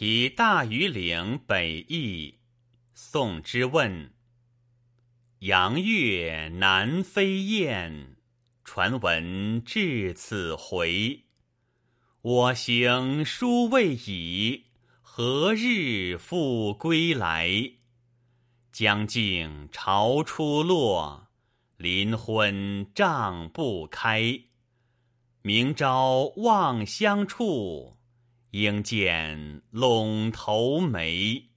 题大庾岭北驿，宋之问。阳月南飞雁，传闻至此回。我行书未已，何日复归来？将敬朝初落，临昏帐不开。明朝望乡处，应见陇头梅。